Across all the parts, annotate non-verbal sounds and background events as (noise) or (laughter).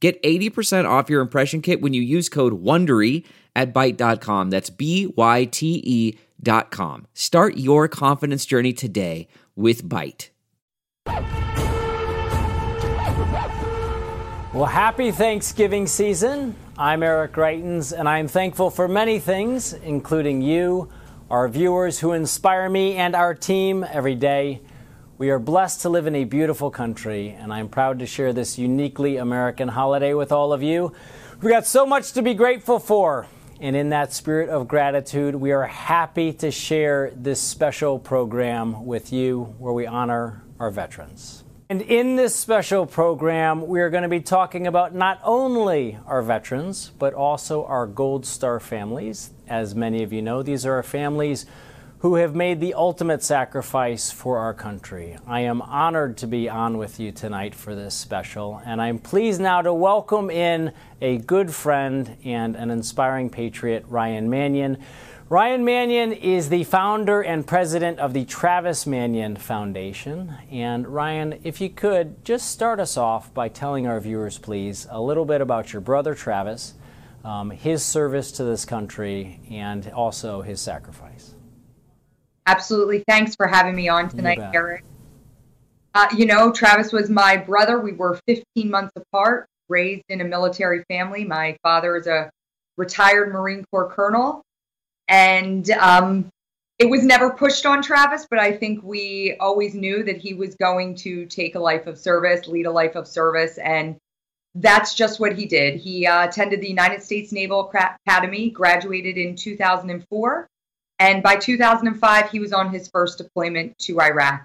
Get 80% off your impression kit when you use code WONDERY at Byte.com. That's B-Y-T-E dot com. Start your confidence journey today with Byte. Well, happy Thanksgiving season. I'm Eric Greitens, and I'm thankful for many things, including you, our viewers who inspire me and our team every day. We are blessed to live in a beautiful country, and I'm proud to share this uniquely American holiday with all of you. We've got so much to be grateful for, and in that spirit of gratitude, we are happy to share this special program with you where we honor our veterans. And in this special program, we are going to be talking about not only our veterans, but also our Gold Star families. As many of you know, these are our families who have made the ultimate sacrifice for our country. I am honored to be on with you tonight for this special, and I'm pleased now to welcome in a good friend and an inspiring patriot, Ryan Manion. Ryan Manion is the founder and president of the Travis Manion Foundation. And Ryan, if you could just start us off by telling our viewers, please, a little bit about your brother Travis, um, his service to this country, and also his sacrifice. Absolutely. Thanks for having me on tonight, Eric. Uh, you know, Travis was my brother. We were 15 months apart, raised in a military family. My father is a retired Marine Corps colonel. And um, it was never pushed on Travis, but I think we always knew that he was going to take a life of service, lead a life of service. And that's just what he did. He uh, attended the United States Naval Academy, graduated in 2004 and by 2005, he was on his first deployment to Iraq.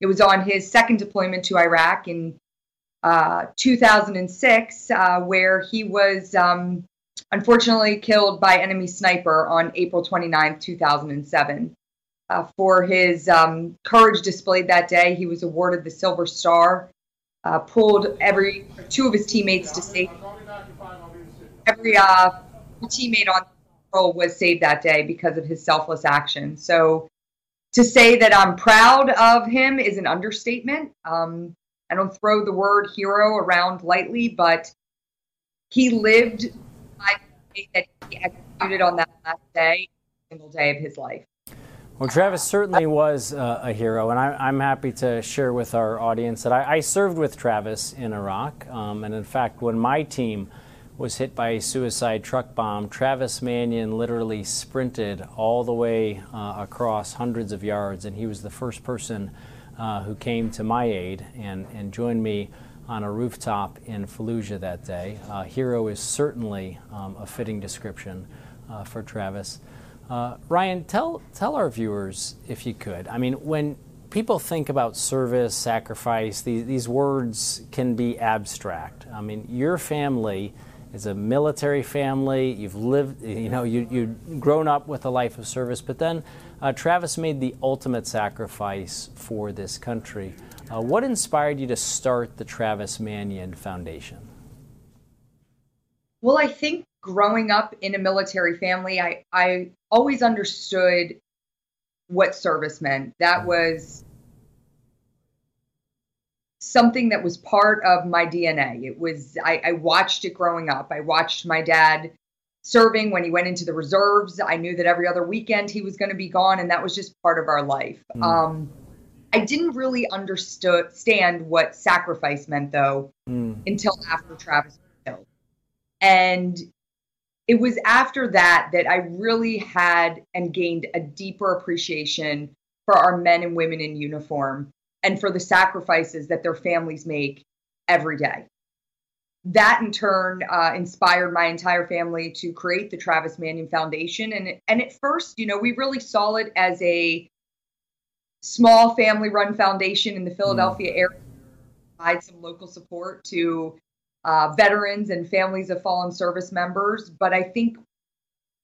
It was on his second deployment to Iraq in uh, 2006, uh, where he was um, unfortunately killed by enemy sniper on April 29, 2007. Uh, for his um, courage displayed that day, he was awarded the Silver Star, uh, pulled every two of his teammates to safety. Every uh, teammate on was saved that day because of his selfless action. So to say that I'm proud of him is an understatement. Um, I don't throw the word hero around lightly, but he lived that he executed on that last day, single day of his life. Well, Travis certainly was uh, a hero, and I, am happy to share with our audience that I, I served with Travis in Iraq. Um, and in fact, when my team was hit by a suicide truck bomb, Travis Manion literally sprinted all the way uh, across hundreds of yards, and he was the first person uh, who came to my aid and, and joined me on a rooftop in Fallujah that day. Uh, hero is certainly um, a fitting description uh, for Travis. Uh, Ryan, tell, tell our viewers, if you could, I mean, when people think about service, sacrifice, these, these words can be abstract. I mean, your family is a military family. You've lived, you know, you, you've grown up with a life of service, but then uh, Travis made the ultimate sacrifice for this country. Uh, what inspired you to start the Travis Manion Foundation? Well, I think growing up in a military family, I, I always understood what service meant. That mm-hmm. was something that was part of my DNA. It was, I, I, watched it growing up. I watched my dad serving when he went into the reserves. I knew that every other weekend he was going to be gone, and that was just part of our life. Mm. Um, I didn't really understand what sacrifice meant, though, mm. until after Travis was killed. And it was after that that I really had and gained a deeper appreciation for our men and women in uniform and for the sacrifices that their families make every day. That in turn uh, inspired my entire family to create the Travis Manion Foundation. And, and at first, you know, we really saw it as a small family run foundation in the Philadelphia mm. area, provide some local support to uh, veterans and families of fallen service members. But I think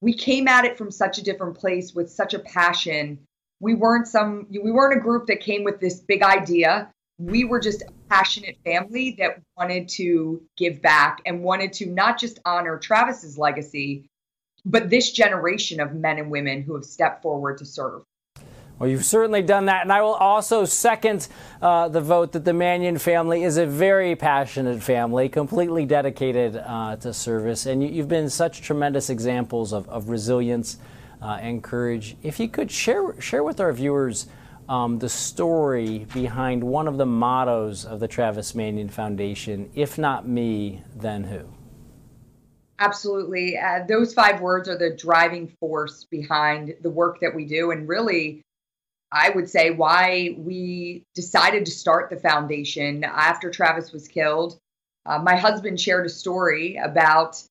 we came at it from such a different place with such a passion. We weren't some we weren't a group that came with this big idea. We were just a passionate family that wanted to give back and wanted to not just honor Travis's legacy, but this generation of men and women who have stepped forward to serve. Well, you've certainly done that. And I will also second uh, the vote that the Manion family is a very passionate family, completely dedicated uh, to service. And you, have been such tremendous examples of, of resilience uh, and courage. If you could share, share with our viewers um, the story behind one of the mottos of the Travis Manion Foundation if not me, then who? Absolutely. Uh, those five words are the driving force behind the work that we do. And really, I would say why we decided to start the foundation after Travis was killed. Uh, my husband shared a story about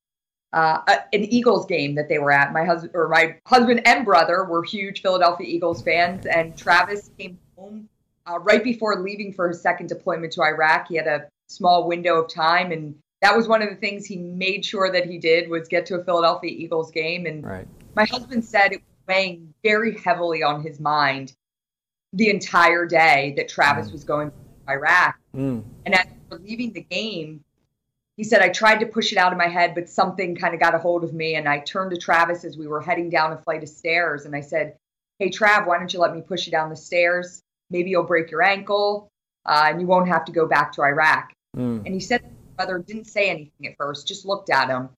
uh, an Eagles game that they were at. My husband or my husband and brother were huge Philadelphia Eagles fans, and Travis came home uh, right before leaving for his second deployment to Iraq. He had a small window of time, and that was one of the things he made sure that he did was get to a Philadelphia Eagles game. And right. my husband said it was weighing very heavily on his mind the entire day that Travis mm. was going to Iraq. Mm. And as we were leaving the game, he said, I tried to push it out of my head, but something kind of got a hold of me. And I turned to Travis as we were heading down a flight of stairs. And I said, Hey, Trav, why don't you let me push you down the stairs? Maybe you'll break your ankle uh, and you won't have to go back to Iraq. Mm. And he said, brother didn't say anything at first, just looked at him.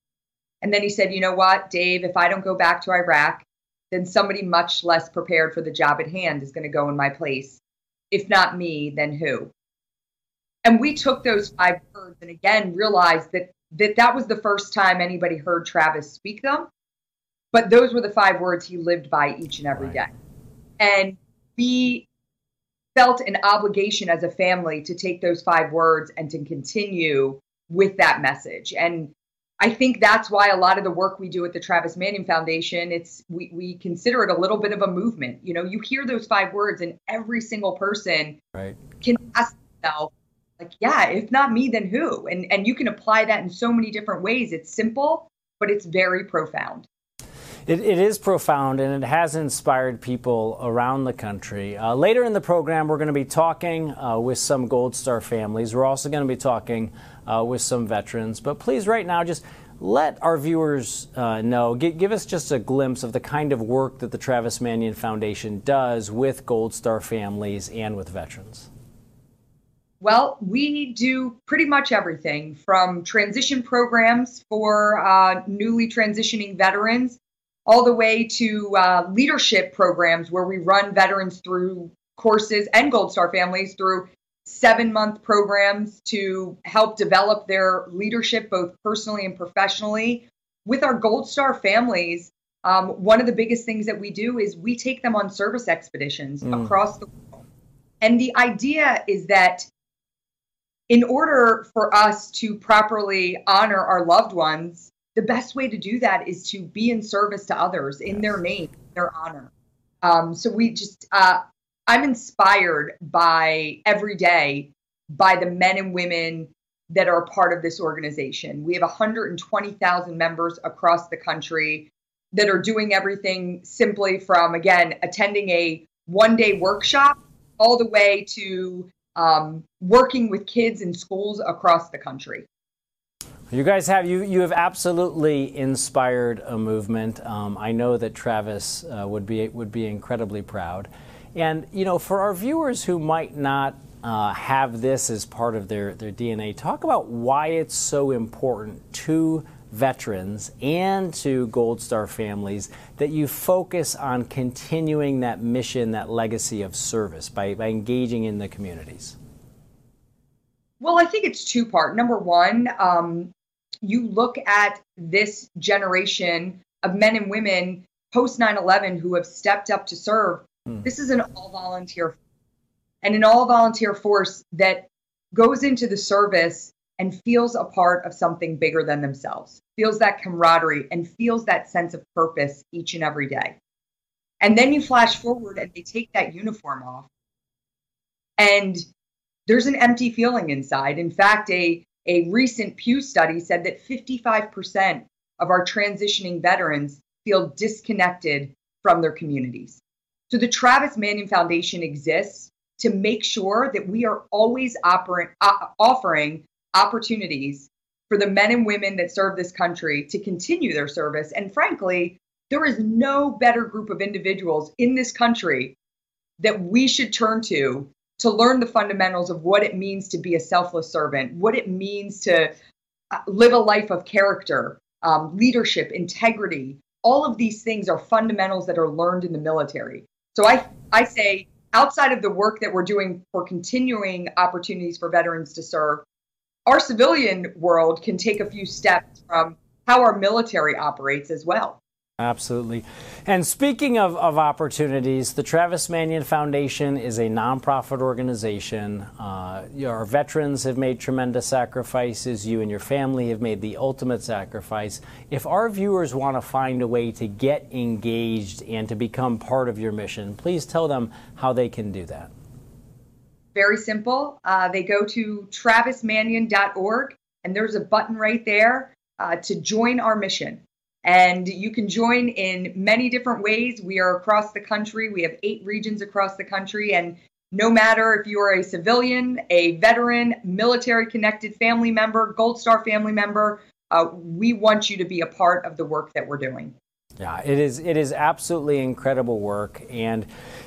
And then he said, You know what, Dave, if I don't go back to Iraq, then somebody much less prepared for the job at hand is going to go in my place. If not me, then who? And we took those five words and again realized that that, that was the first time anybody heard Travis speak them. But those were the five words he lived by each and every right. day. And we felt an obligation as a family to take those five words and to continue with that message. And I think that's why a lot of the work we do at the Travis Manion Foundation, it's we, we consider it a little bit of a movement. You know, you hear those five words and every single person right. can ask themselves, like, yeah, if not me, then who? And and you can apply that in so many different ways. It's simple, but it's very profound. It, it is profound and it has inspired people around the country. Uh, later in the program, we're going to be talking uh, with some Gold Star families. We're also going to be talking uh, with some veterans. But please, right now, just let our viewers uh, know, give, give, us just a glimpse of the kind of work that the Travis Manion Foundation does with Gold Star families and with veterans. Well, we do pretty much everything from transition programs for uh, newly transitioning veterans all the way to uh, leadership programs where we run veterans through courses and Gold Star families through seven month programs to help develop their leadership, both personally and professionally. With our Gold Star families, um, one of the biggest things that we do is we take them on service expeditions mm. across the world. And the idea is that in order for us to properly honor our loved ones, the best way to do that is to be in service to others in yes. their name, their honor. Um, so we just, uh, I'm inspired by every day by the men and women that are part of this organization. We have 120,000 members across the country that are doing everything simply from, again, attending a one day workshop all the way to um, working with kids in schools across the country. You guys have you you have absolutely inspired a movement. Um, I know that Travis uh, would be would be incredibly proud. And, you know, for our viewers who might not uh, have this as part of their, their DNA, talk about why it's so important to veterans and to Gold Star families that you focus on continuing that mission, that legacy of service by, by engaging in the communities? Well, I think it's two part. Number one, um, you look at this generation of men and women post 9 11 who have stepped up to serve Hmm. This is an all volunteer and an all volunteer force that goes into the service and feels a part of something bigger than themselves, feels that camaraderie and feels that sense of purpose each and every day. And then you flash forward and they take that uniform off. And there's an empty feeling inside. In fact, a a recent Pew study said that 55% of our transitioning veterans feel disconnected from their communities. So the Travis Manion Foundation exists to make sure that we are always uh, offering opportunities for the men and women that serve this country to continue their service. And frankly, there is no better group of individuals in this country that we should turn to to learn the fundamentals of what it means to be a selfless servant, what it means to uh, live a life of character, um, leadership, integrity. All of these things are fundamentals that are learned in the military. So I, I say, outside of the work that we're doing for continuing opportunities for veterans to serve, our civilian world can take a few steps from how our military operates as well. Absolutely. And speaking of, of opportunities, the Travis Manion Foundation is a nonprofit organization. Uh, our veterans have made tremendous sacrifices. You and your family have made the ultimate sacrifice. If our viewers want to find a way to get engaged and to become part of your mission, please tell them how they can do that. Very simple. Uh, they go to travismanion.org, and there's a button right there uh, to join our mission. And you can join in many different ways. We are across the country. We have eight regions across the country. And no matter if you are a civilian, a veteran, military connected family member, Gold Star family member, uh, we want you to be a part of the work that we're doing. Yeah, it is it is absolutely incredible work and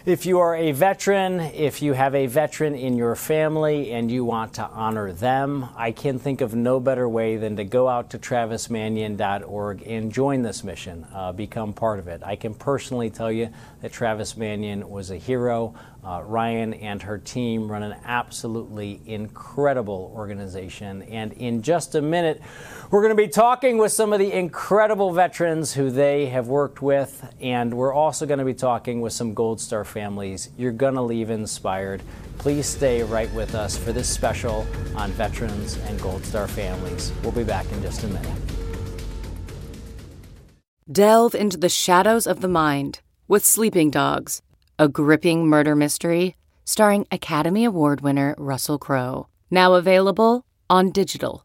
if you are a veteran, if you have a veteran in your family and you want to honor them, I can think of no better way than to go out to travismanion.org and join this mission, uh, become part of it. I can personally tell you that Travis Manion was a hero. Uh, Ryan and her team run an absolutely incredible organization. And in just a minute, we're going to be talking with some of the incredible veterans who they have worked with. And we're also going to be talking with some Gold Star families. You're going to leave inspired. Please stay right with us for this special on veterans and Gold Star families. We'll be back in just a minute. Delve into the shadows of the mind with Sleeping Dogs a gripping murder mystery starring Academy Award winner Russell Crowe. Now available on digital.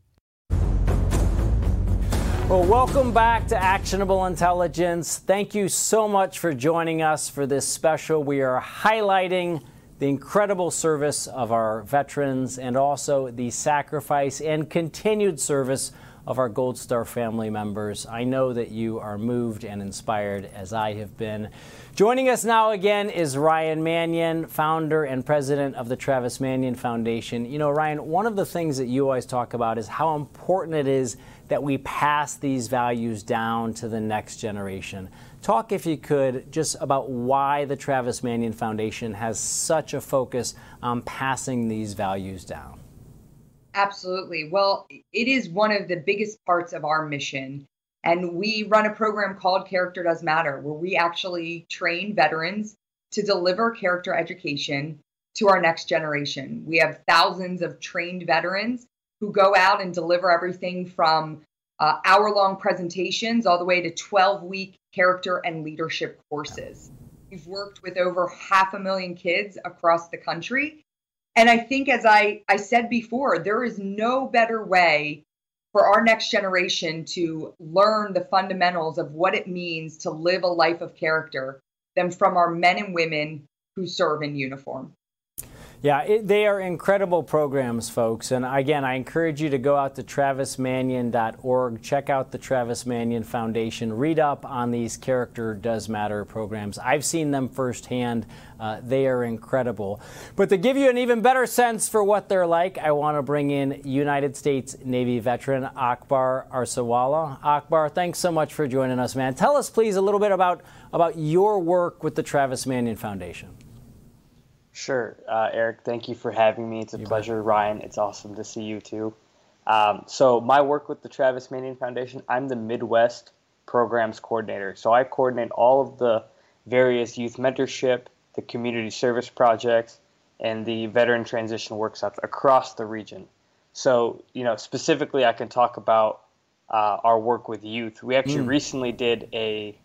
Well, welcome back to Actionable Intelligence. Thank you so much for joining us for this special. We are highlighting the incredible service of our veterans and also the sacrifice and continued service of our Gold Star family members. I know that you are moved and inspired as I have been. Joining us now again is Ryan Manion, founder and president of the Travis Manion Foundation. You know, Ryan, one of the things that you always talk about is how important it is that we pass these values down to the next generation. Talk, if you could, just about why the Travis Manion Foundation has such a focus on passing these values down. Absolutely. Well, it is one of the biggest parts of our mission and we run a program called Character Does Matter, where we actually train veterans to deliver character education to our next generation. We have thousands of trained veterans who go out and deliver everything from uh, hour long presentations all the way to 12 week character and leadership courses. We've worked with over half a million kids across the country. And I think, as I, I said before, there is no better way for our next generation to learn the fundamentals of what it means to live a life of character than from our men and women who serve in uniform. Yeah, it, they are incredible programs, folks. And again, I encourage you to go out to travismanion.org, check out the Travis Manion Foundation, read up on these Character Does Matter programs. I've seen them firsthand. Uh, they are incredible. But to give you an even better sense for what they're like, I want to bring in United States Navy veteran Akbar Arsawala. Akbar, thanks so much for joining us, man. Tell us, please, a little bit about, about your work with the Travis Manion Foundation. Sure, uh, Eric. Thank you for having me. It's a you pleasure, bet. Ryan. It's awesome to see you too. Um, so, my work with the Travis Manion Foundation, I'm the Midwest programs coordinator. So I coordinate all of the various youth mentorship, the community service projects, and the veteran transition workshops across the region. So, you know, specifically, I can talk about uh, our work with youth. We actually mm. recently did a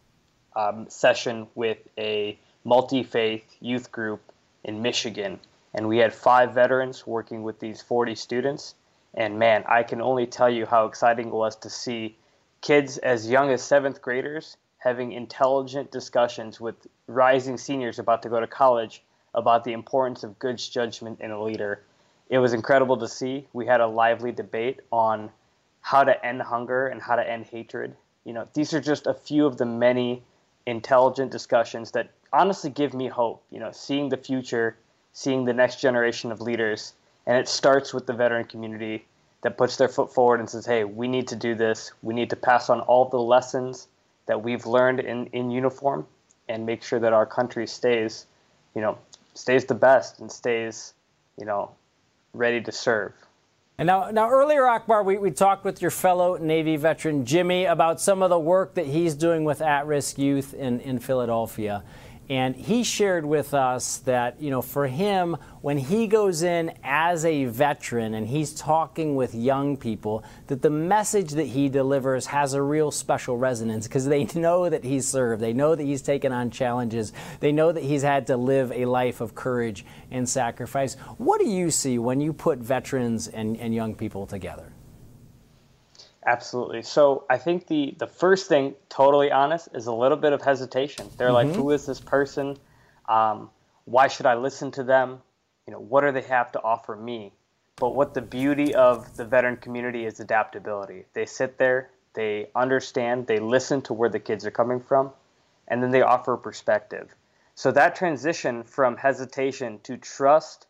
um, session with a multi faith youth group in Michigan, and we had five veterans working with these 40 students. And man, I can only tell you how exciting it was to see kids as young as seventh graders having intelligent discussions with rising seniors about to go to college about the importance of good judgment in a leader. It was incredible to see. We had a lively debate on how to end hunger and how to end hatred. You know, these are just a few of the many intelligent discussions that honestly give me hope. You know, seeing the future, seeing the next generation of leaders, and it starts with the veteran community that puts their foot forward and says, "Hey, we need to do this. We need to pass on all the lessons that we've learned in in uniform, and make sure that our country stays, you know, stays the best and stays, you know, ready to serve." And now, now earlier, Akbar, we, we talked with your fellow Navy veteran Jimmy about some of the work that he's doing with at-risk youth in, in Philadelphia. And he shared with us that, you know, for him, when he goes in as a veteran and he's talking with young people, that the message that he delivers has a real special resonance because they (laughs) know that he's served. They know that he's taken on challenges. They know that he's had to live a life of courage and sacrifice. What do you see when you put veterans and, and young people together? Absolutely. So I think the the first thing, totally honest, is a little bit of hesitation. They're mm-hmm. like, "Who is this person? Um, why should I listen to them? You know, what do they have to offer me?" But what the beauty of the veteran community is adaptability. They sit there, they understand, they listen to where the kids are coming from, and then they offer perspective. So that transition from hesitation to trust,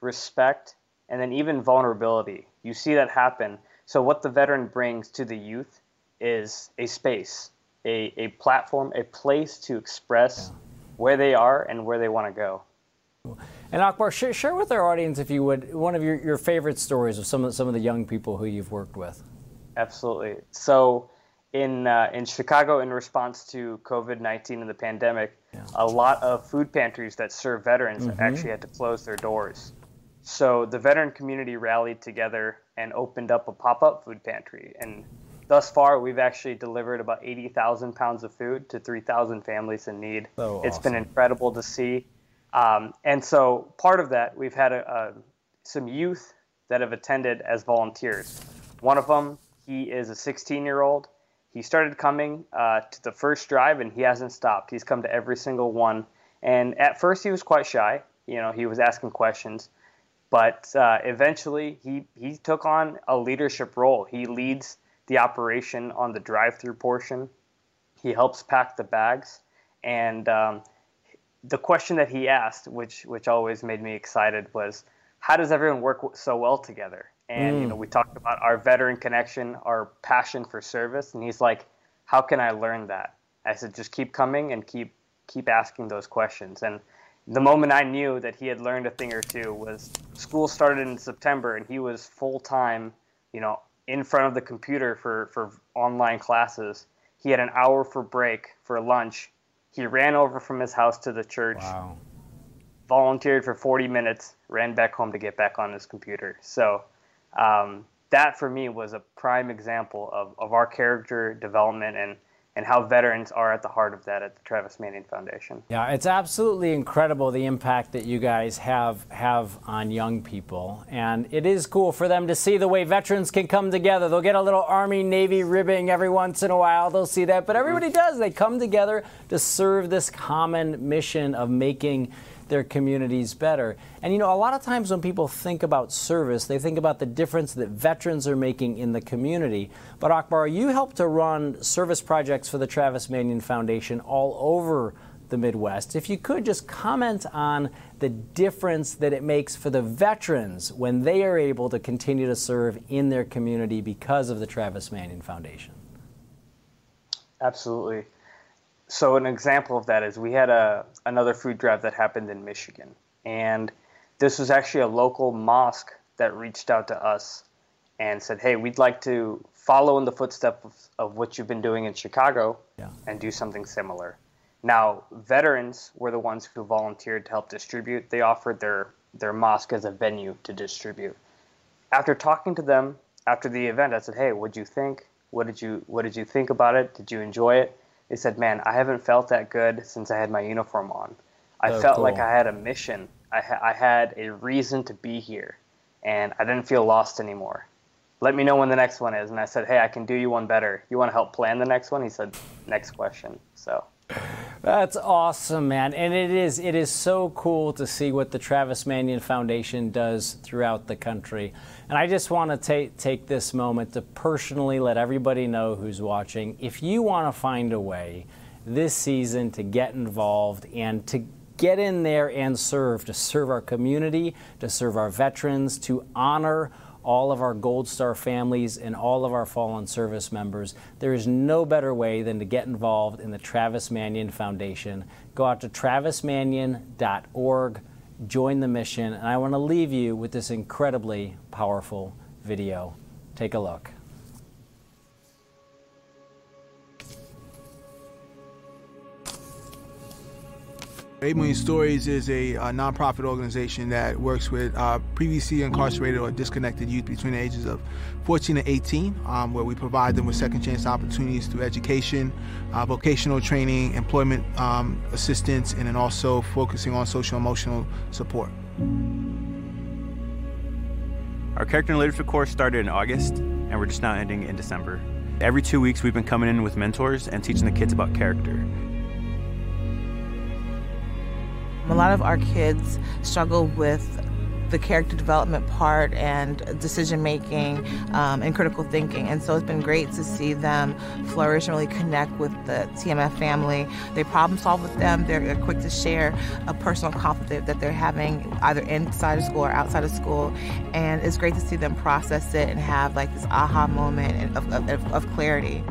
respect, and then even vulnerability, you see that happen so what the veteran brings to the youth is a space, a, a platform, a place to express where they are and where they want to go. And Akbar, share, share, with our audience, if you would, one of your, your favorite stories of some of some of the young people who you've worked with. Absolutely. So, in uh, in Chicago, in response to COVID nineteen and the pandemic, yeah. a lot of food pantries that serve veterans mm-hmm. actually had to close their doors. So the veteran community rallied together and opened up a pop-up food pantry. And thus far, we've actually delivered about 80,000 pounds of food to 3,000 families in need. So it's awesome. been incredible to see. Um, and so part of that, we've had a, a, some youth that have attended as volunteers. One of them, he is a 16-year-old. He started coming uh, to the first drive, and he hasn't stopped. He's come to every single one. And at first, he was quite shy. You know, he was asking questions but uh, eventually, he, he took on a leadership role. He leads the operation on the drive through portion, he helps pack the bags. And um, the question that he asked, which, which always made me excited, was how does everyone work so well together? And mm. you know, we talked about our veteran connection, our passion for service, and he's like, "How can I learn that?" I said, "Just keep coming and keep keep asking those questions." And the moment I knew that he had learned a thing or two was school started in September and he was full time, you know, in front of the computer for, for online classes. He had an hour for break for lunch. He ran over from his house to the church, wow. volunteered for 40 minutes, ran back home to get back on his computer. So um, that for me was a prime example of, of our character development and and how veterans are at the heart of that at the Travis Manion Foundation. Yeah, it's absolutely incredible the impact that you guys have have on young people, and it is cool for them to see the way veterans can come together. They'll get a little Army Navy ribbing every once in a while. They'll see that, but everybody mm-hmm. does. They come together to serve this common mission of making their communities better. And you know, a lot of times when people think about service, they think about the difference that veterans are making in the community. But Akbar, you help to run service projects for the Travis Manion Foundation all over the Midwest. If you could just comment on the difference that it makes for the veterans when they are able to continue to serve in their community because of the Travis Manion Foundation. Absolutely so an example of that is we had a another food drive that happened in Michigan, and this was actually a local mosque that reached out to us and said, "Hey, we'd like to follow in the footsteps of, of what you've been doing in Chicago Yeah. and do something similar. Now, veterans were the ones who volunteered to help distribute. They offered their, their mosque as a venue to distribute. After talking to them after the event, I said, "Hey, what'd you think? What did you What did you think about it? Did you enjoy it?" They said, "Man, I haven't felt that good since I had my uniform on. I Oh, felt like. I had a mission. I, ha- I had a reason to be here, and I didn't feel lost anymore. Let me know when the next one is." And I said, "Hey, I can do you one better. You want to help plan the next one?" He said, "Next question." So. That's awesome, man. And it is it is so cool to see what the Travis Manion Foundation does throughout the country. And I just want to take take this moment to personally let everybody know who's watching if you want to find a way this season to get involved and to get in there and serve, to serve our community, to serve our veterans, to honor all of our Gold Star families and all of our fallen service members. There is no better way than to get involved in the Travis Manion Foundation. Go out to travismanion.org, join the mission, and I want to leave you with this incredibly powerful video. Take a look. Eight Million Stories is a, uh nonprofit organization that works with uh, previously incarcerated or disconnected youth between the ages of 14 and 18, um, where we provide them with second chance opportunities through education, uh, vocational training, employment um, assistance, and then also focusing on social emotional support. Our character and leadership course started in August, and we're just now ending in December. Every two weeks, we've been coming in with mentors and teaching the kids about character. A lot of our kids struggle with the character development part and decision making um, and critical thinking. And so it's been great to see them flourish and really connect with the TMF family. They problem solve with them. They're quick to share a personal conflict that they're having either inside of school or outside of school. And it's great to see them process it and have like this aha moment of, of, of clarity.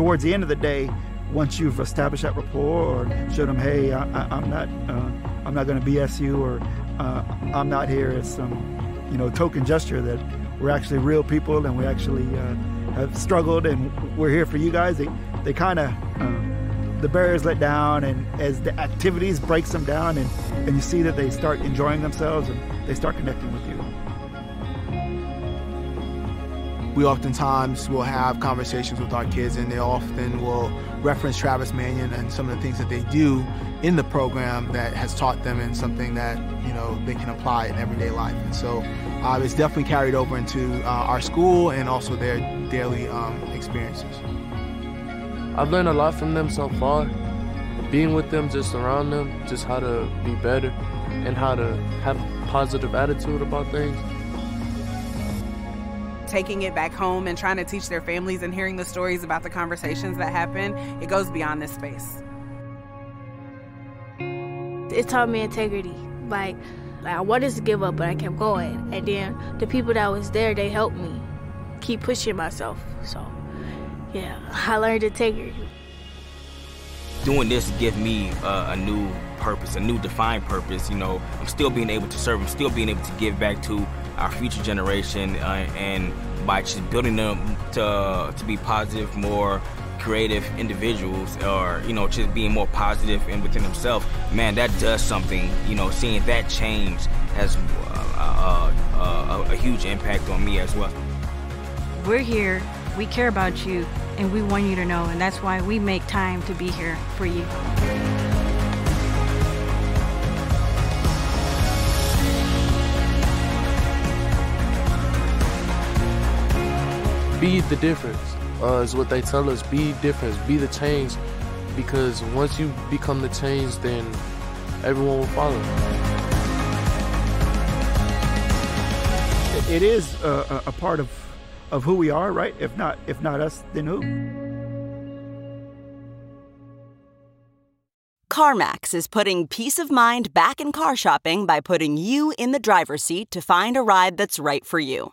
towards the end of the day, once you've established that rapport or showed them, hey, I, I'm not, uh, I'm not going to BS you, or uh, I'm not here as some, you know, token gesture that we're actually real people and we actually uh, have struggled and we're here for you guys. They, they kind of, uh, the barriers let down, and as the activities breaks them down, and, and you see that they start enjoying themselves and they start connecting with you. We oftentimes will have conversations with our kids, and they often will reference Travis Manion and some of the things that they do in the program that has taught them and something that you know they can apply in everyday life. And so uh, it's definitely carried over into uh, our school and also their daily um, experiences. I've learned a lot from them so far. Being with them, just around them, just how to be better and how to have a positive attitude about things. Taking it back home and trying to teach their families and hearing the stories about the conversations that happen, it goes beyond this space. It taught me integrity. Like, like I wanted to give up, but I kept going. And then the people that was there, they helped me keep pushing myself. So, yeah, I learned integrity. doing this gave me uh, a new purpose, a new defined purpose. You know, I'm still being able to serve. I'm still being able to give back to our future generation, uh, and by just building them to to be positive, more creative individuals, or you know, just being more positive and within themselves. Man, that does something. You know, seeing that change has uh, uh, uh, a, a huge impact on me as well. We're here, we care about you, and we want you to know, and that's why we make time to be here for you. Be the difference, uh, is what they tell us. Be difference, be the change, because once you become the change, then everyone will follow. It- it is a, a a part of, of who we are, right? If not, if not us, then who? CarMax is putting peace of mind back in car shopping by putting you in the driver's seat to find a ride that's right for you.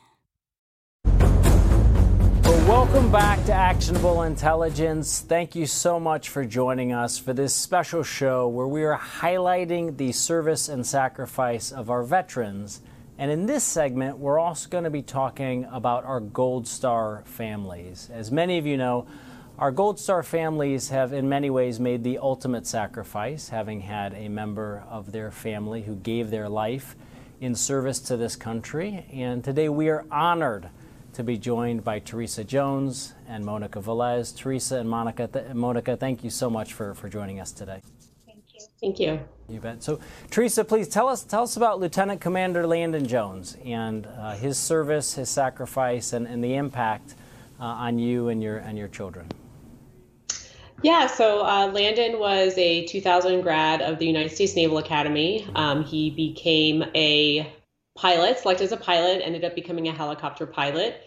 Welcome back to Actionable Intelligence. Thank you so much for joining us for this special show where we are highlighting the service and sacrifice of our veterans. And in this segment, we're also going to be talking about our Gold Star families. As many of you know, our Gold Star families have, in many ways, made the ultimate sacrifice, having had a member of their family who gave their life in service to this country. And today we are honored to be joined by Teresa Jones and Monica Velez. Teresa and Monica, th- Monica, thank you so much for, for joining us today. Thank you. Thank you. You bet. So, Teresa, please tell us tell us about Lieutenant Commander Landon Jones and uh, his service, his sacrifice, and, and the impact uh, on you and your and your children. Yeah, so uh, Landon was a 2000 grad of the United States Naval Academy. Um, he became a pilot, selected as a pilot, ended up becoming a helicopter pilot.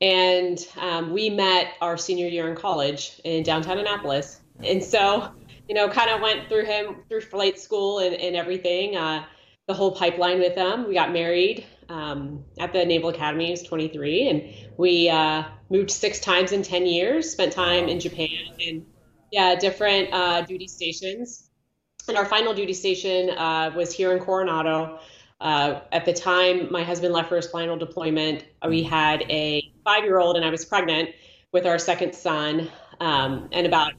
And um, we met our senior year in college in downtown Annapolis. And so, you know, kind of went through him through flight school and, and everything, uh, the whole pipeline with him. We got married um, at the Naval Academy. He was 23. And we uh, moved six times in 10 years, spent time in Japan and yeah, different uh, duty stations. And our final duty station uh, was here in Coronado. Uh, at the time my husband left for his final deployment, we had a five year old and I was pregnant with our second son. Um, and about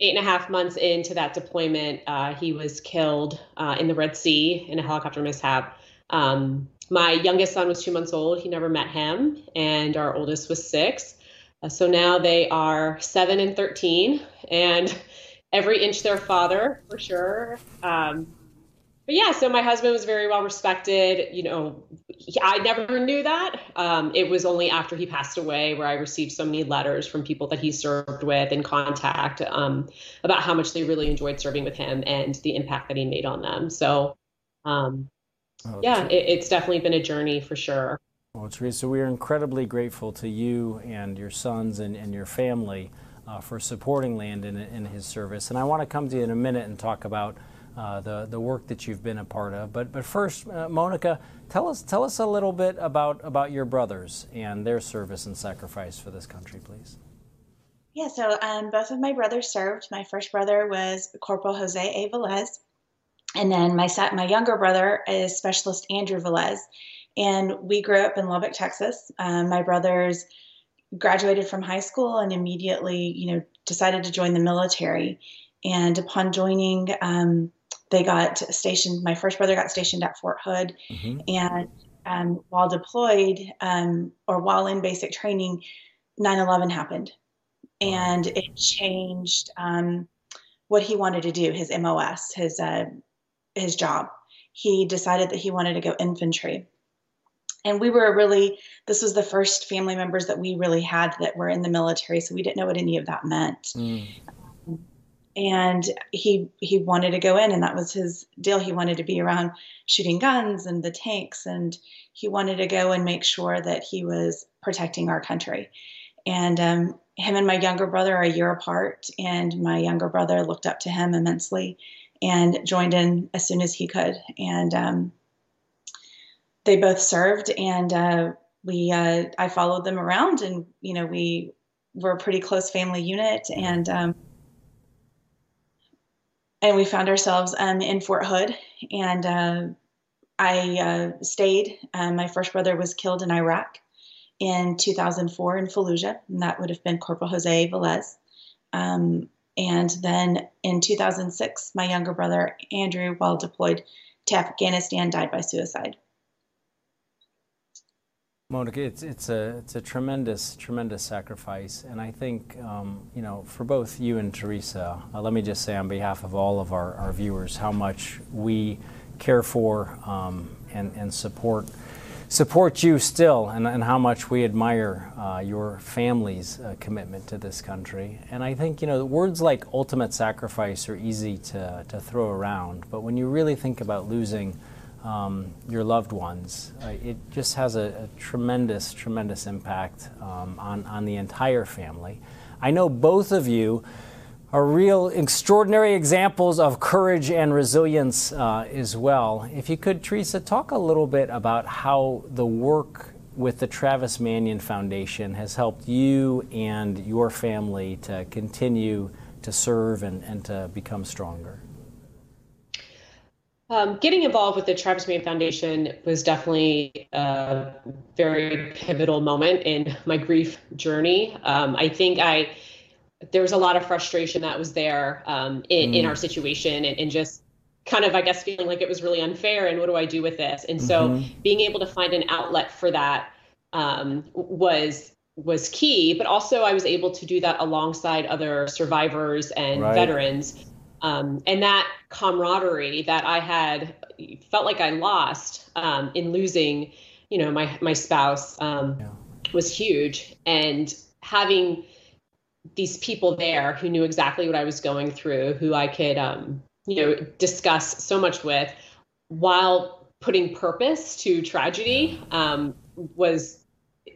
eight and a half months into that deployment, uh, he was killed uh, in the Red Sea in a helicopter mishap. Um, my youngest son was two months old. He never met him. And our oldest was six. Uh, so now they are seven and 13, and every inch their father for sure. Um, but yeah, so my husband was very well respected. You know, he, I never knew that. Um, it was only after he passed away where I received so many letters from people that he served with in contact um, about how much they really enjoyed serving with him and the impact that he made on them. So, um, oh, yeah, it, it's definitely been a journey for sure. Well, Teresa, we are incredibly grateful to you and your sons and, and your family uh, for supporting Landon in, in, his service. And I want to come to you in a minute and talk about uh, the, the work that you've been a part of. But, but first, uh, Monica, tell us, tell us a little bit about, about your brothers and their service and sacrifice for this country, please. Yeah, so um, both of my brothers served. My first brother was Corporal Jose A. Velez. And then my, my younger brother is Specialist Andrew Velez. And we grew up in Lubbock, Texas. Um, my brothers graduated from high school and immediately, you know, decided to join the military. And upon joining, um, they got stationed. My first brother got stationed at Fort Hood, mm-hmm. and um, while deployed um, or while in basic training, 9/11 happened, and it changed um, what he wanted to do. His MOS, his uh, his job. He decided that he wanted to go infantry and we were really this was the first family members that we really had that were in the military so we didn't know what any of that meant mm. And he he wanted to go in and that was his deal. He wanted to be around shooting guns and the tanks and he wanted to go and make sure that he was protecting our country. And um, him and my younger brother are a year apart and my younger brother looked up to him immensely and joined in as soon as he could. And um, they both served, and uh, we uh, I followed them around, and you know we were a pretty close family unit, and um, and we found ourselves um, in Fort Hood, and uh, I uh, stayed. Um, my first brother was killed in Iraq in 2004 in Fallujah, and that would have been Corporal Jose Velez. Um, and then in 2006, my younger brother Andrew, while deployed to Afghanistan, died by suicide. Monica, it's, it's, a, it's a tremendous, tremendous sacrifice. And I think, um, you know, for both you and Teresa, uh, let me just say on behalf of all of our, our viewers how much we care for um, and, and support support you still and, and how much we admire uh, your family's uh, commitment to this country. And I think, you know, words like ultimate sacrifice are easy to, to throw around, but when you really think about losing um, your loved ones. Uh, it just has a, a tremendous, tremendous impact um, on, on the entire family. I know both of you are real extraordinary examples of courage and resilience uh, as well. If you could, Teresa, talk a little bit about how the work with the Travis Manion Foundation has helped you and your family to continue to serve and, and to become stronger. Um, getting involved with the Travis Manion Foundation was definitely a very pivotal moment in my grief journey. Um, I think I there was a lot of frustration that was there um, in, mm. in our situation and, and, just kind of, I guess, feeling like it was really unfair and what do I do with this? And so mm-hmm. being able to find an outlet for that um, was was key, but also I was able to do that alongside other survivors and right. veterans. Um, and that camaraderie that I had felt like I lost um, in losing, you know, my my spouse um, yeah. was huge. And having these people there who knew exactly what I was going through, who I could, um, you know, discuss so much with, while putting purpose to tragedy, um, was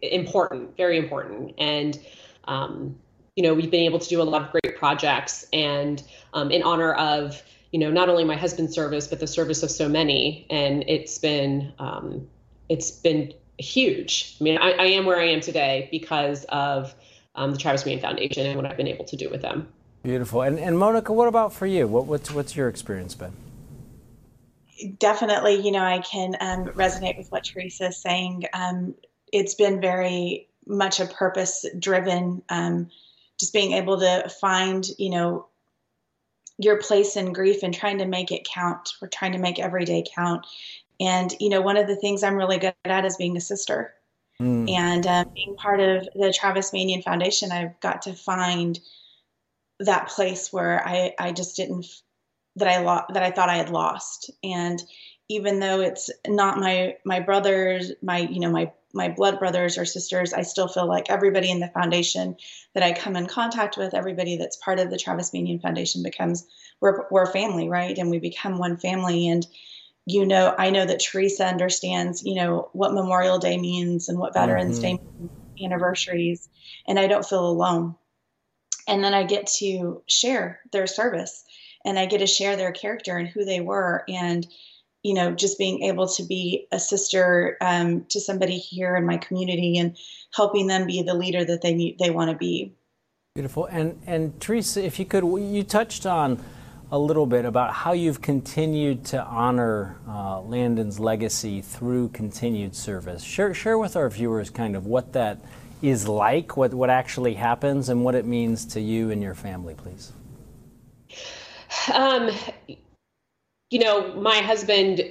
important, very important. And um, you know, we've been able to do a lot of great projects, and um, in honor of you know not only my husband's service but the service of so many, and it's been um, it's been huge. I mean, I, I am where I am today because of um, the Travis Manion Foundation and what I've been able to do with them. Beautiful. And, and Monica, what about for you? What, what's, what's your experience been? Definitely, you know, I can um, resonate with what Teresa is saying. Um, it's been very much a purpose driven, um, just being able to find, you know, your place in grief and trying to make it count. We're trying to make every day count. And, you know, one of the things I'm really good at is being a sister. Mm. And um, being part of the Travis Manion Foundation, I've got to find that place where I, I just didn't that I lo- that I thought I had lost. And even though it's not my my brothers, my you know my my blood brothers or sisters, I still feel like everybody in the foundation that I come in contact with, everybody that's part of the Travis Manion Foundation becomes we're we're family, right? And we become one family. And you know, I know that Teresa understands, you know, what Memorial Day means and what Veterans mm-hmm. Day means, anniversaries, and I don't feel alone. And then I get to share their service and I get to share their character and who they were. And, you know, just being able to be a sister um, to somebody here in my community and helping them be the leader that they need, they want to be. Beautiful. And, and Teresa, if you could, you touched on a little bit about how you've continued to honor uh, Landon's legacy through continued service. Share, share with our viewers kind of what that is like, what, what actually happens, and what it means to you and your family, please. Um, you know, my husband,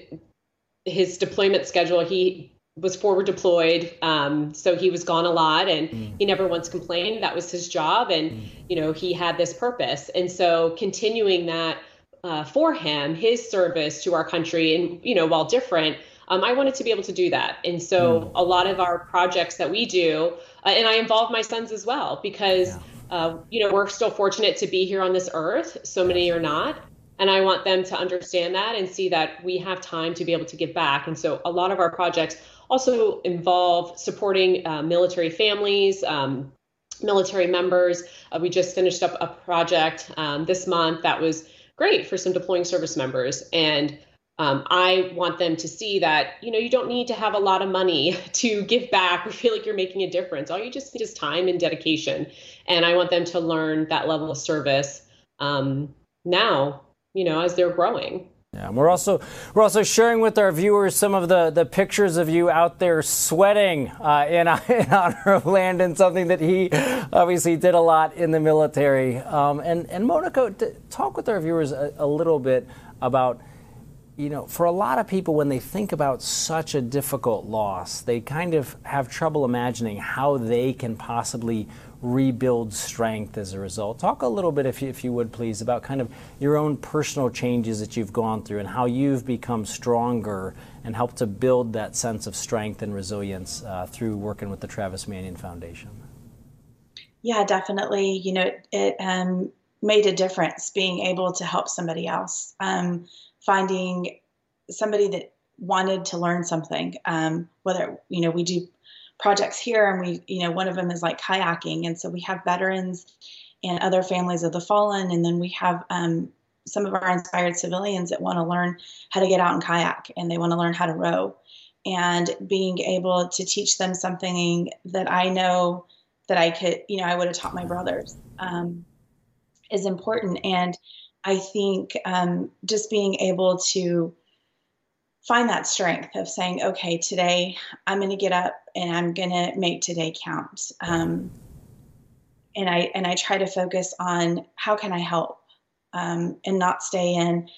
his deployment schedule, he was forward deployed um, so he was gone a lot and mm. he never once complained that was his job and mm. you know he had this purpose and so continuing that uh, for him his service to our country and you know while different um, i wanted to be able to do that and so mm. a lot of our projects that we do uh, and i involve my sons as well because yeah. uh, you know we're still fortunate to be here on this earth so many are not and I want them to understand that and see that we have time to be able to give back. And so a lot of our projects also involve supporting uh, military families, um, military members. Uh, we just finished up a project um, this month that was great for some deploying service members. And um, I want them to see that you know you don't need to have a lot of money (laughs) to give back or feel like you're making a difference. All you just need is time and dedication. And I want them to learn that level of service um, now, you know, as they're growing. Yeah, we're also we're also sharing with our viewers some of the, the pictures of you out there sweating uh, in, (laughs) in honor of Landon, something that he obviously did a lot in the military. Um, and and Monica, talk with our viewers a, a little bit about you know, for a lot of people, when they think about such a difficult loss, they kind of have trouble imagining how they can possibly rebuild strength as a result. Talk a little bit, if you, if you would please, about kind of your own personal changes that you've gone through and how you've become stronger and helped to build that sense of strength and resilience uh, through working with the Travis Manion Foundation. Yeah, definitely. You know, it um, made a difference being able to help somebody else, um, finding somebody that wanted to learn something. Um, whether you know we do projects here and we you know one of them is like kayaking and so we have veterans and other families of the fallen. And then we have um, some of our inspired civilians that want to learn how to get out and kayak and they want to learn how to row. And being able to teach them something that I know that I could, you know, I would have taught my brothers um, is important. And I think um, just being able to find that strength of saying, okay, today I'm going to get up and I'm going to make today count. Um, and I and I try to focus on how can I help, um, and not stay in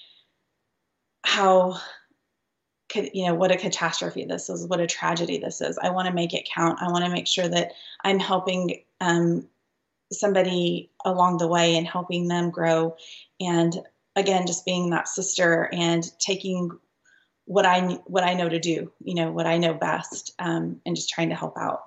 how could you know what a catastrophe this is, what a tragedy this is. I want to make it count. I want to make sure that I'm helping um, somebody along the way and helping them grow, and again, just being that sister and taking what I what I know to do, you know, what I know best, um, and just trying to help out.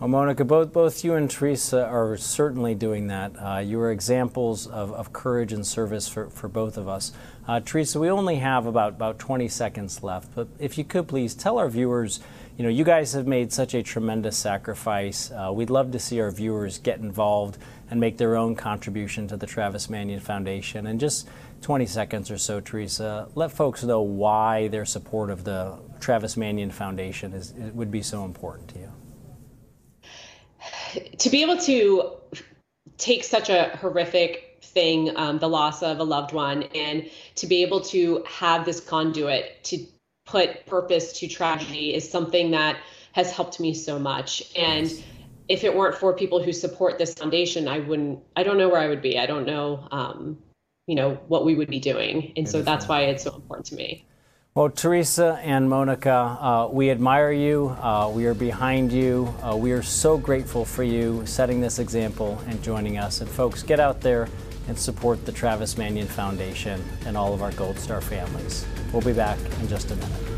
Well, Monica, both both you and Teresa are certainly doing that. Uh, you are examples of, of courage and service for, for both of us. Uh, Teresa, we only have about about 20 seconds left, but if you could please tell our viewers, you know, you guys have made such a tremendous sacrifice. Uh, we'd love to see our viewers get involved and make their own contribution to the Travis Manion Foundation. And just 20 seconds or so, Teresa, let folks know why their support of the Travis Manion Foundation is, would be so important to you. (sighs) To be able to take such a horrific thing, um, the loss of a loved one, and to be able to have this conduit to put purpose to tragedy is something that has helped me so much. And if it weren't for people who support this foundation, I wouldn't, I don't know where I would be. I don't know um, you know what we would be doing and so that's why it's so important to me well, Teresa and Monica, uh, we admire you. Uh, we are behind you. Uh, we are so grateful for you setting this example and joining us. And folks, get out there and support the Travis Manion Foundation and all of our Gold Star families. We'll be back in just a minute.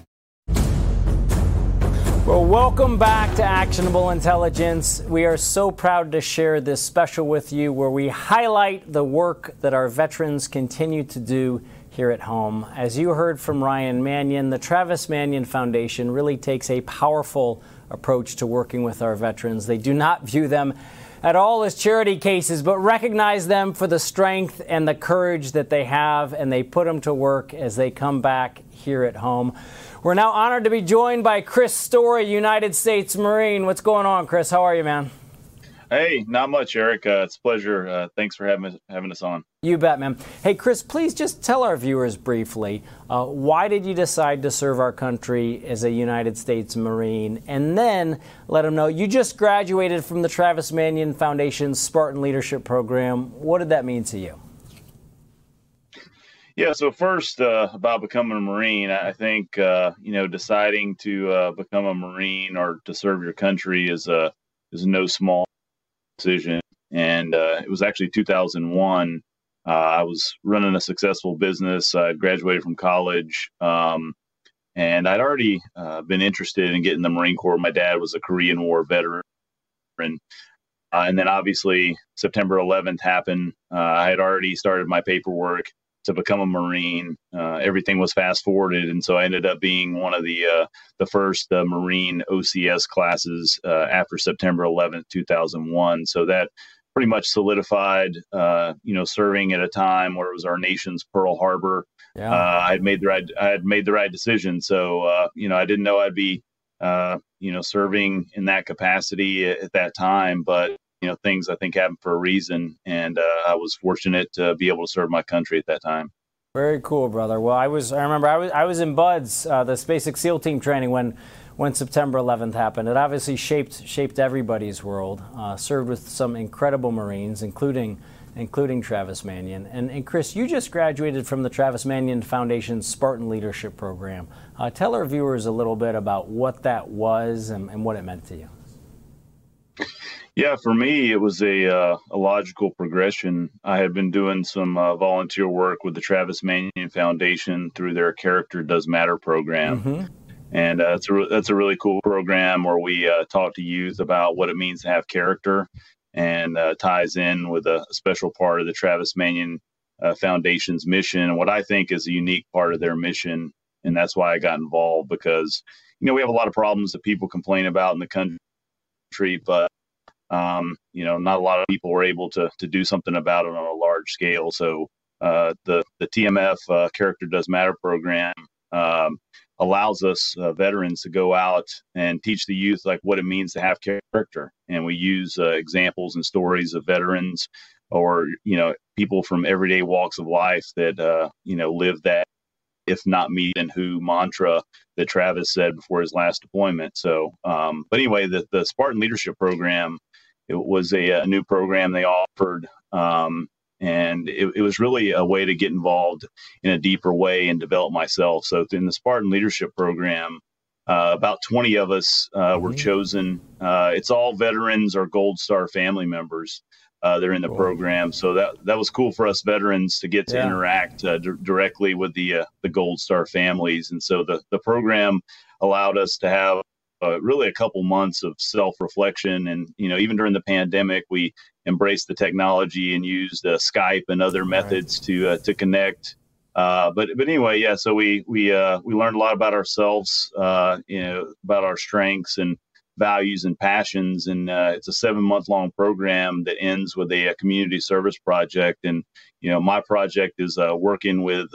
Well, welcome back to Actionable Intelligence. We are so proud to share this special with you where we highlight the work that our veterans continue to do here at home. As you heard from Ryan Manion, the Travis Manion Foundation really takes a powerful approach to working with our veterans. They do not view them at all as charity cases, but recognize them for the strength and the courage that they have, and they put them to work as they come back here at home. We're now honored to be joined by Chris Story, United States Marine. What's going on, Chris? How are you, man? Hey, not much, Eric. Uh, it's a pleasure. Uh, thanks for having us, having us on. You bet, man. Hey, Chris, please just tell our viewers briefly uh, why did you decide to serve our country as a United States Marine, and then let them know you just graduated from the Travis Manion Foundation's Spartan Leadership Program. What did that mean to you? Yeah, so first uh, about becoming a Marine, I think uh, you know deciding to uh, become a Marine or to serve your country is a is no small decision. And uh, it was actually 2001. Uh, I was running a successful business. I'd graduated from college, um, and I'd already uh, been interested in getting the Marine Corps. My dad was a Korean War veteran, and then obviously September 11th happened. I had already started my paperwork to become a Marine. Uh, everything was fast forwarded, and so I ended up being one of the uh, the first uh, Marine OCS classes uh, after September 11th, 2001. So that pretty much solidified, uh, you know, serving at a time where it was our nation's Pearl Harbor. Yeah. Uh, I had made the right I had made the right decision. So you know, I didn't know I'd be you know serving in that capacity at, at that time, but you know things I think happen for a reason, and uh, I was fortunate to be able to serve my country at that time. Very cool, brother. Well, I was I remember I was I was in BUD/S, uh, the Basic SEAL Team training when when September 11th happened. It obviously shaped shaped everybody's world. Uh, served with some incredible Marines, including including Travis Manion. And, and Chris, you just graduated from the Travis Manion Foundation Spartan Leadership Program. Uh, tell our viewers a little bit about what that was and, and what it meant to you. Yeah, for me, it was a uh, a logical progression. I had been doing some uh, volunteer work with the Travis Manion Foundation through their Character Does Matter program, mm-hmm. and uh, that's a that's a really cool program where we uh, talk to youth about what it means to have character, and uh, ties in with a special part of the Travis Manion uh, Foundation's mission, and what I think is a unique part of their mission, and that's why I got involved because you know we have a lot of problems that people complain about in the country, but um, you know, not a lot of people were able to to do something about it on a large scale. So uh, the the TMF uh, Character Does Matter program um, allows us uh, veterans to go out and teach the youth like what it means to have character, and we use uh, examples and stories of veterans or you know people from everyday walks of life that uh, you know live that if not me then who mantra that Travis said before his last deployment. So, um, but anyway, the, the Spartan Leadership Program it was a, a new program they offered. Um, and it, it, was really a way to get involved in a deeper way and develop myself. So in the Spartan Leadership Program, uh, about 20 of us uh, mm-hmm. were chosen. Uh, it's all veterans or Gold Star family members. Uh, they're in the cool. program, so that that was cool for us veterans to get to yeah. interact uh, d- directly with the uh, the Gold Star families, and so the the program allowed us to have uh, really a couple months of self reflection. And, you know, even during the pandemic, we embraced the technology and used uh, Skype and other methods right. to, uh, to connect. Uh, but, but anyway, yeah, so we, we, uh, we learned a lot about ourselves, uh, you know, about our strengths and values and passions. And it's a seven month long program that ends with a, a, community service project. And, you know, my project is working with,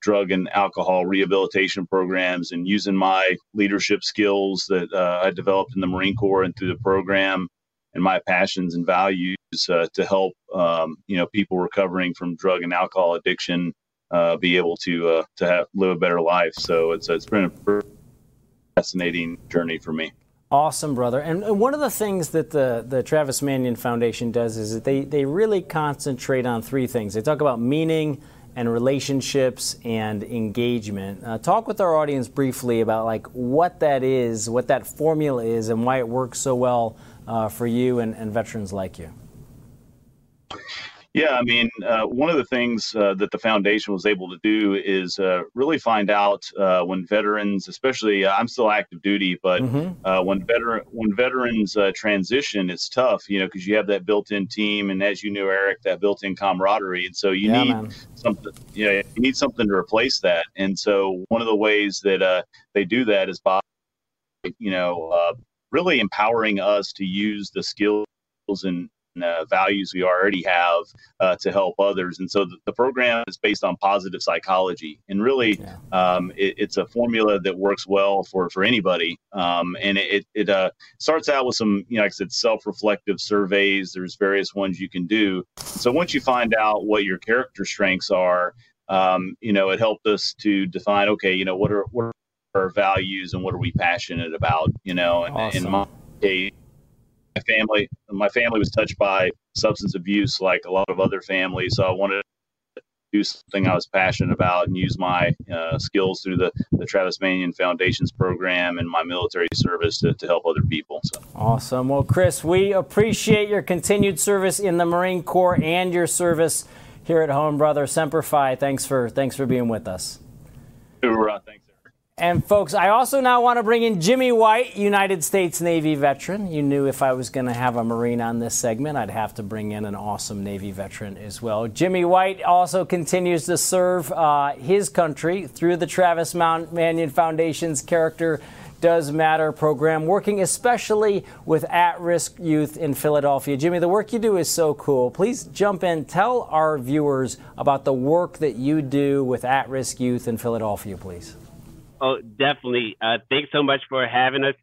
drug and alcohol rehabilitation programs and using my leadership skills that uh, I developed in the Marine Corps and through the program and my passions and values uh, to help um, you know people recovering from drug and alcohol addiction uh, be able to uh, to have, live a better life. So it's it's been a fascinating journey for me. Awesome, brother. And one of the things that the, the Travis Manion Foundation does is that they, they really concentrate on three things. They talk about meaning, and relationships and engagement. Uh, talk with our audience briefly about like what that is, what that formula is, and why it works so well uh, for you and, and veterans like you. Yeah, I mean, uh, one of the things uh, that the foundation was able to do is uh, really find out uh, when veterans, especially uh, I'm still active duty, but mm-hmm. Uh, when veteran when veterans transition, it's tough, you know, because you have that built-in team, and as you knew, Eric, that built-in camaraderie, and so you yeah, need man. something, you know, you need something to replace that. And so one of the ways that they do that is by, you know, really empowering us to use the skills and uh, values we already have uh, to help others. And so the, the, program is based on positive psychology, and really, yeah. um, it, it's a formula that works well for for anybody. Um, and it it uh, starts out with some, you know, like I said, self-reflective surveys. There's various ones you can do. So once you find out what your character strengths are, um, you know, it helped us to define, okay, you know, what are what are our values and what are we passionate about, you know, and awesome. in my case my family my family was touched by substance abuse like a lot of other families so i wanted to do something i was passionate about and use my uh, skills through the, the travis manion foundations program and my military service to, to help other people so. awesome. Well chris we appreciate your continued service in the marine corps and your service here at home. Brother semper fi thanks for thanks for being with us. Hoorah, thanks and folks, I also now want to bring in Jimmy White, United States Navy veteran. You knew if I was going to have a Marine on this segment, I'd have to bring in an awesome Navy veteran as well. Jimmy White also continues to serve uh, his country through the Travis Mount Manion Foundation's Character Does Matter program, working especially with at risk youth in Philadelphia. Jimmy, the work you do is so cool. Please jump in. Tell our viewers about the work that you do with at risk youth in Philadelphia, please. Oh, definitely. Uh, thanks so much for having us.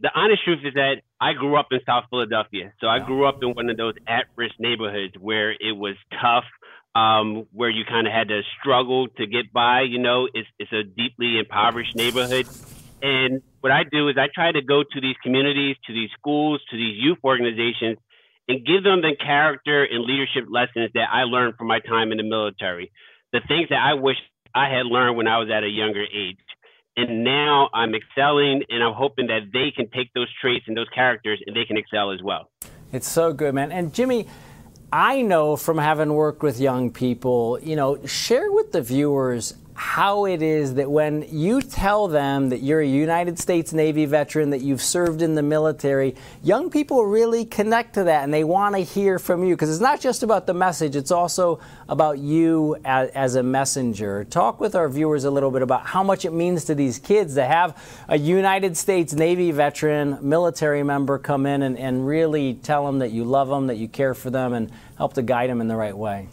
The honest truth is that I grew up in South Philadelphia. So I grew up in one of those at risk neighborhoods where it was tough, um, where you kind of had to struggle to get by. You know, it's, it's a deeply impoverished neighborhood. And what I do is I try to go to these communities, to these schools, to these youth organizations, and give them the character and leadership lessons that I learned from my time in the military. The things that I wish I had learned when I was at a younger age. And now I'm excelling, and I'm hoping that they can take those traits and those characters and they can excel as well. It's so good, man. And Jimmy, I know from having worked with young people, you know, share with the viewers how it is that when you tell them that you're a United States Navy veteran, that you've served in the military, young people really connect to that and they want to hear from you because it's not just about the message, it's also about you as, as, a messenger. Talk with our viewers a little bit about how much it means to these kids to have a United States Navy veteran, military member come in and, and really tell them that you love them, that you care for them, and help to guide them in the right way.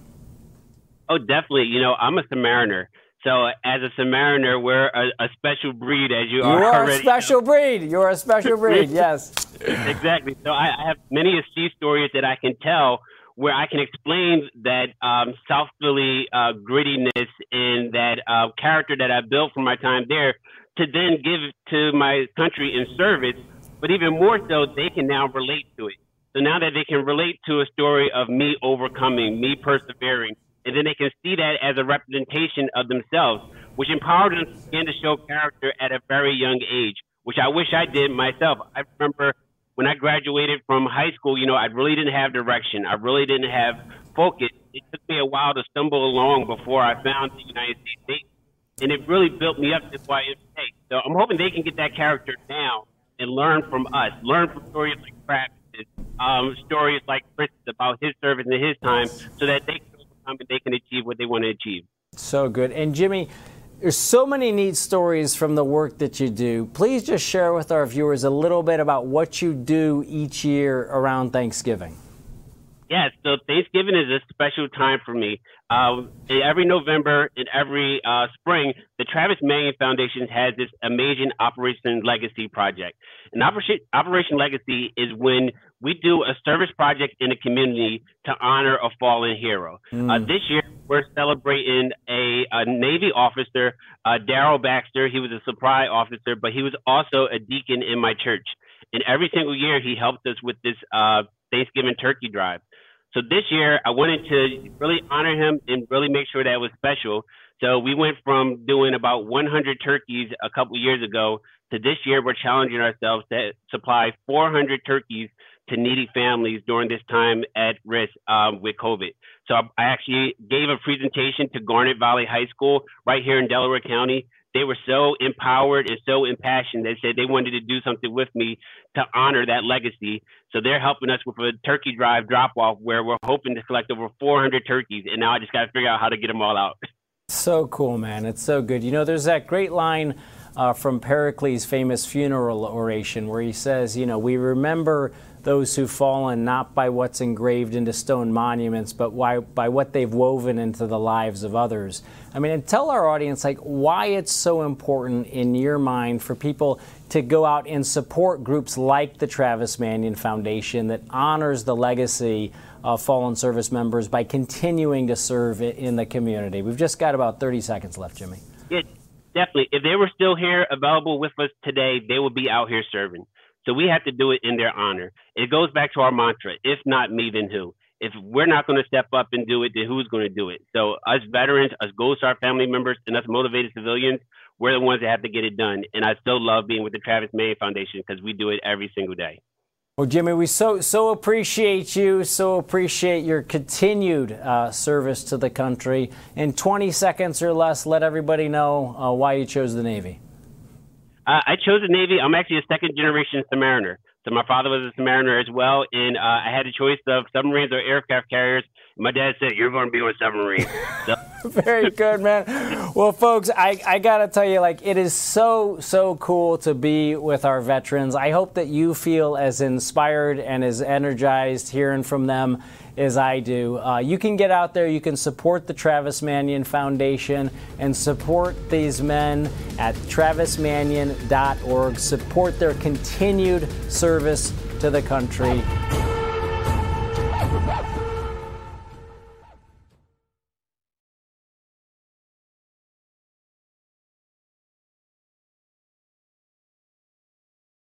Oh, definitely. You know, I'm a submariner. So as a submariner, we're a, a special breed, as you, are you are, are a special breed. You're a special breed. (laughs) Yes. exactly. So I, I have many sea stories that I can tell where I can explain that um, South Philly uh, grittiness and that uh, character that I built from my time there to then give to my country in service. But even more so, they can now relate to it. So now that they can relate to a story of me overcoming, me persevering, and then they can see that as a representation of themselves, which empowers them to begin to show character at a very young age, which I wish I did myself. I remember when I graduated from high school, you know, I really didn't have direction. I really didn't have focus. It took me a while to stumble along before I found the United States. And it really built me up to who I am today. So I'm hoping they can get that character now and learn from us, learn from stories like Travis, um, stories like Chris about his service and his time, so that they and they can achieve what they want to achieve. So good. And Jimmy, there's so many neat stories from the work that you do. Please just share with our viewers a little bit about what you do each year around Thanksgiving. Yes, so Thanksgiving is a special time for me. Uh, every November and every uh, spring, the Travis Manion Foundation has this amazing Operation Legacy project. And Operation, Operation Legacy is when we do a service project in the community to honor a fallen hero. Mm. Uh, this year, we're celebrating a, a Navy officer, uh, Daryl Baxter. He was a supply officer, but he was also a deacon in my church. And every single year, he helped us with this uh, Thanksgiving turkey drive. So this year, I wanted to really honor him and really make sure that it was special. So we went from doing about 100 turkeys a couple years ago to this year, we're challenging ourselves to supply 400 turkeys to needy families during this time at risk um, with COVID. So I actually gave a presentation to Garnet Valley High School right here in Delaware County they were so empowered and so impassioned. They said they wanted to do something with me to honor that legacy. So they're helping us with a turkey drive drop off where we're hoping to collect over 400 turkeys. And now I just got to figure out how to get them all out. (laughs) So cool, man. It's so good. You know, there's that great line uh, from Pericles' famous funeral oration where he says, you know, we remember those who've fallen not by what's engraved into stone monuments, but why, by what they've woven into the lives of others. I mean, and tell our audience like why it's so important in your mind for people to go out and support groups like the Travis Manion Foundation that honors the legacy of fallen service members by continuing to serve in the community. We've just got about 30 seconds left, Jimmy. Yeah, definitely. If they were still here available with us today, they would be out here serving. So we have to do it in their honor. It goes back to our mantra if not me, then who? If we're not going to step up and do it, then who's going to do it? So, us veterans, us Gold Star family members, and us motivated civilians, we're the ones that have to get it done. And I still love being with the Travis Manion Foundation because we do it every single day. Well, Jimmy, we so so appreciate you. So appreciate your continued uh, service to the country. In 20 seconds or less, let everybody know uh, why you chose the Navy. Uh, I chose the Navy. I'm actually a second generation submariner. So my father was a submariner as well, and uh, I had a choice of submarines or aircraft carriers. My dad said, "You're going to be on a submarine." (laughs) So. Very good, man. Well, folks, I, I got to tell you, like, it is so, so cool to be with our veterans. I hope that you feel as inspired and as energized hearing from them as I do. Uh, you can get out there, you can support the Travis Manion Foundation and support these men at travismanion.org. Support their continued service to the country.